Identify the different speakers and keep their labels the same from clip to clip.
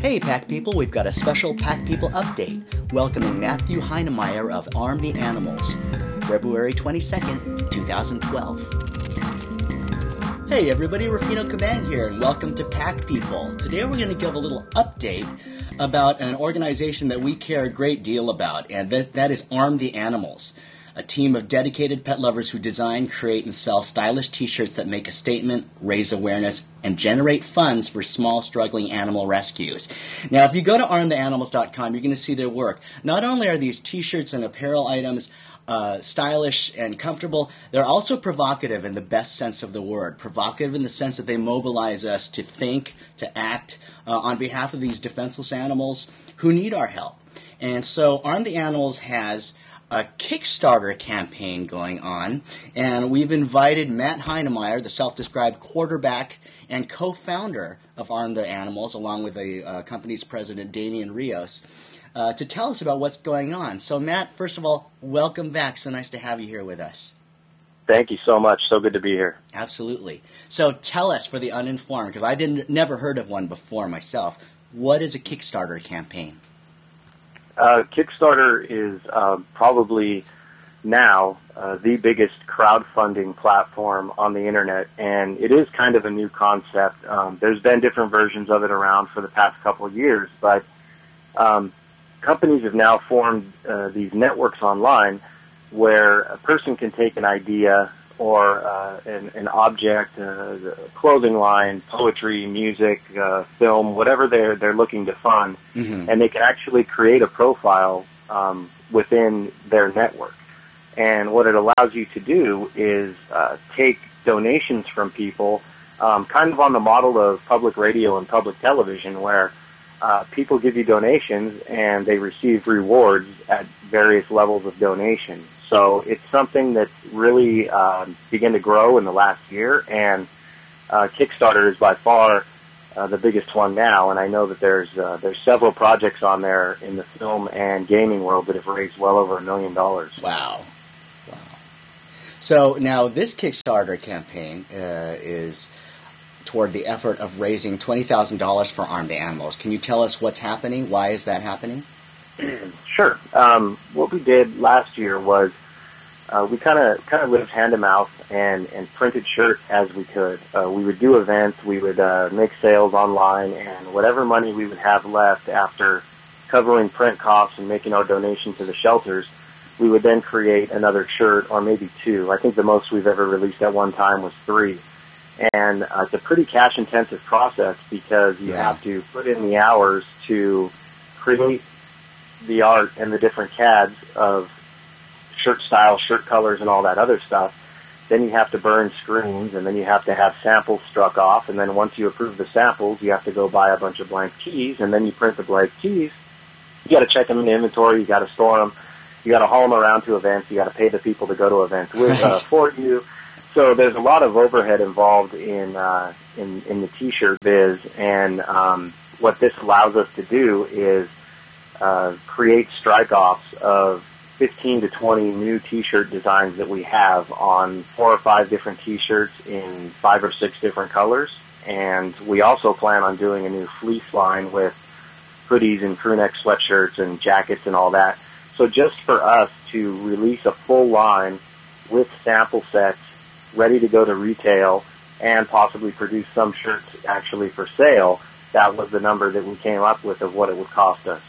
Speaker 1: Hey, Pack People, we've got a special Pack People update welcoming Matthew Heinemeyer of Arm the Animals, February 22nd, 2012. Hey, everybody, Rafino Caban here, and welcome to Pack People. Today we're going to give a little update about an organization that we care a great deal about, and that, that is Arm the Animals a team of dedicated pet lovers who design, create, and sell stylish t-shirts that make a statement, raise awareness, and generate funds for small, struggling animal rescues. Now, if you go to armtheanimals.com, you're going to see their work. Not only are these t-shirts and apparel items uh, stylish and comfortable, they're also provocative in the best sense of the word. Provocative in the sense that they mobilize us to think, to act uh, on behalf of these defenseless animals who need our help. And so Arm the Animals has a Kickstarter campaign going on, and we've invited Matt Heinemeyer, the self-described quarterback and co-founder of Arm the Animals, along with the uh, company's president Damian Rios, uh, to tell us about what's going on. So, Matt, first of all, welcome back. So nice to have you here with us.
Speaker 2: Thank you so much. So good to be here.
Speaker 1: Absolutely. So, tell us for the uninformed, because I didn't never heard of one before myself. What is a Kickstarter campaign?
Speaker 2: Uh, Kickstarter is uh, probably now uh, the biggest crowdfunding platform on the internet, and it is kind of a new concept. Um, there's been different versions of it around for the past couple of years, but um, companies have now formed uh, these networks online where a person can take an idea or uh, an, an object, uh, clothing line, poetry, music, uh, film, whatever they're they're looking to fund, mm-hmm. and they can actually create a profile um, within their network. And what it allows you to do is uh, take donations from people, um, kind of on the model of public radio and public television, where uh, people give you donations and they receive rewards at various levels of donation. So it's something that's really um, to grow in the last year, and uh, Kickstarter is by far uh, the biggest one now. And I know that there's uh, there's several projects on there in the film and gaming world that have raised well over a million dollars.
Speaker 1: Wow, wow. So now this Kickstarter campaign uh, is toward the effort of raising twenty thousand dollars for Arm the Animals. Can you tell us what's happening? Why is that happening?
Speaker 2: sure. Um, what we did last year was uh, we kind of kind of lived hand to mouth and and printed shirts as we could. Uh, we would do events, we would uh, make sales online, and whatever money we would have left after covering print costs and making our donation to the shelters, we would then create another shirt or maybe two. I think the most we've ever released at one time was three. And uh, it's a pretty cash intensive process because you yeah. have to put in the hours to create the art and the different CADs of shirt style, shirt colors, and all that other stuff. Then you have to burn screens, and then you have to have samples struck off, and then once you approve the samples, you have to go buy a bunch of blank tees, and then you print the blank tees. You got to check them in the inventory. You got to store them. You got to haul them around to events. You got to pay the people to go to events with uh, for you. So there's a lot of overhead involved in uh, in in the t-shirt biz, and um, what this allows us to do is uh, create strike offs of 15 to 20 new t-shirt designs that we have on four or five different t-shirts in five or six different colors. And we also plan on doing a new fleece line with hoodies and crewneck sweatshirts and jackets and all that. So just for us to release a full line with sample sets ready to go to retail and possibly produce some shirts actually for sale, that was the number that we came up with of what it would cost us.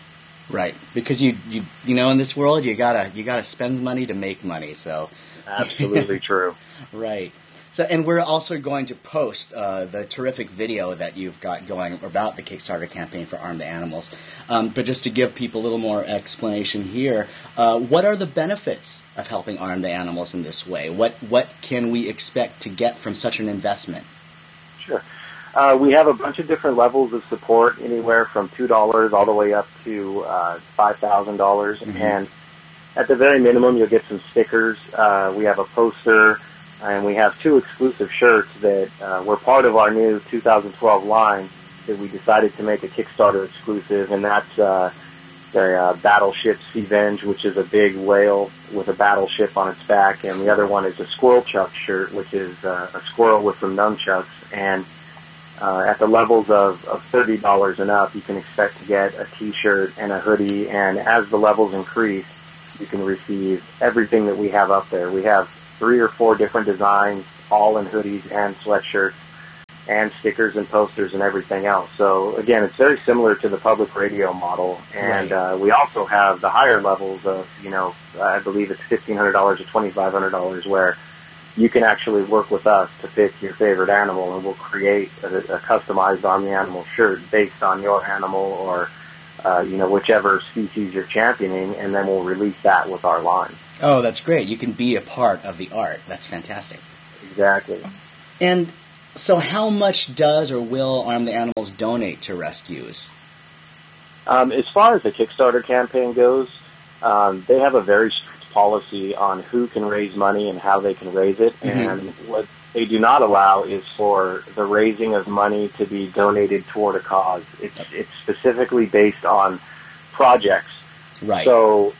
Speaker 1: Right, because you you you know in this world you gotta you gotta spend money to make money. So
Speaker 2: absolutely true.
Speaker 1: Right. So, and we're also going to post uh, the terrific video that you've got going about the Kickstarter campaign for Arm the Animals. Um, but just to give people a little more explanation here, uh, what are the benefits of helping Arm the Animals in this way? What what can we expect to get from such an investment?
Speaker 2: Sure. Uh, we have a bunch of different levels of support, anywhere from two dollars all the way up to uh, five thousand dollars. Mm-hmm. And at the very minimum, you'll get some stickers. Uh, we have a poster, and we have two exclusive shirts that uh, were part of our new 2012 line that we decided to make a Kickstarter exclusive, and that's uh, the uh, Battleship Seavenge, which is a big whale with a battleship on its back, and the other one is a Squirrel Chuck shirt, which is uh, a squirrel with some nunchucks and Uh, at the levels of, of $30 and up, you can expect to get a t-shirt and a hoodie, and as the levels increase, you can receive everything that we have up there. We have three or four different designs, all in hoodies and sweatshirts, and stickers and posters and everything else. So again, it's very similar to the public radio model, and
Speaker 1: Right.
Speaker 2: uh, we also have the higher levels of, you know, I believe it's $1,500 to $2,500 where you can actually work with us to pick your favorite animal, and we'll create a, a customized on the animal shirt based on your animal or, uh, you know, whichever species you're championing, and then we'll release that with our line.
Speaker 1: Oh, that's great. You can be a part of the art. That's fantastic.
Speaker 2: Exactly.
Speaker 1: And so, how much does or will Arm the Animals donate to rescues?
Speaker 2: Um, as far as the Kickstarter campaign goes, um, they have a very strict policy on who can raise money and how they can raise it.
Speaker 1: Mhm.
Speaker 2: And what they do not allow is for the raising of money to be donated toward a cause. It's, it's specifically based on projects.
Speaker 1: Right.
Speaker 2: So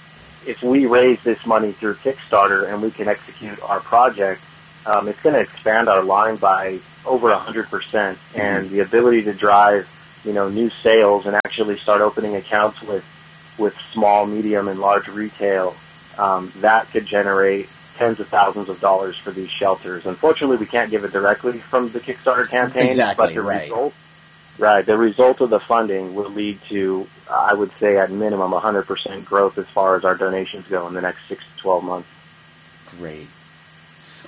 Speaker 2: if we raise this money through Kickstarter and we can execute our project, um, it's going to expand our line by over 100%. percent And the ability to drive, you know, new sales and actually start opening accounts with, with small, medium, and large retail, um, that could generate tens of thousands of dollars for these shelters. Unfortunately, we can't give it directly from the Kickstarter campaign,
Speaker 1: Exactly,
Speaker 2: but the
Speaker 1: right.
Speaker 2: result Right. The result of the funding will lead to, I would say, at minimum, 100% growth as far as our donations go in the next six to 12 months.
Speaker 1: Great.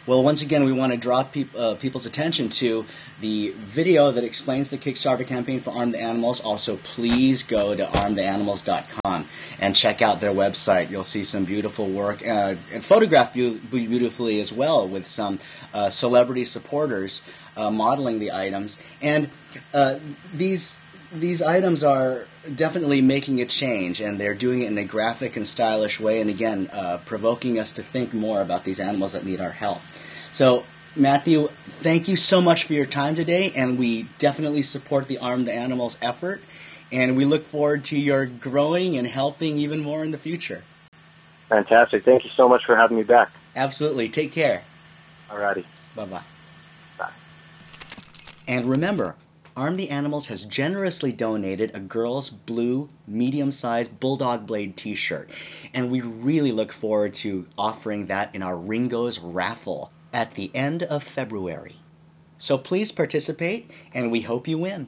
Speaker 1: Well, once again, we want to draw uh, people's attention to the video that explains the Kickstarter campaign for Arm the Animals. Also, please go to armtheanimals.com and check out their website. You'll see some beautiful work uh, and photographed beau- beautifully as well with some uh, celebrity supporters uh, modeling the items. And uh, these these items are definitely making a change, and they're doing it in a graphic and stylish way, and again, uh, provoking us to think more about these animals that need our help. So, Matthew, thank you so much for your time today, and we definitely support the Arm the Animals effort, and we look forward to your growing and helping even more in the future.
Speaker 2: Fantastic. Thank you so much for having me back.
Speaker 1: Absolutely. Take care.
Speaker 2: Alrighty.
Speaker 1: Bye bye.
Speaker 2: Bye.
Speaker 1: And remember, Arm the Animals has generously donated a girl's blue medium sized Bulldog Blade t shirt. And we really look forward to offering that in our Ringo's raffle at the end of February. So please participate, and we hope you win.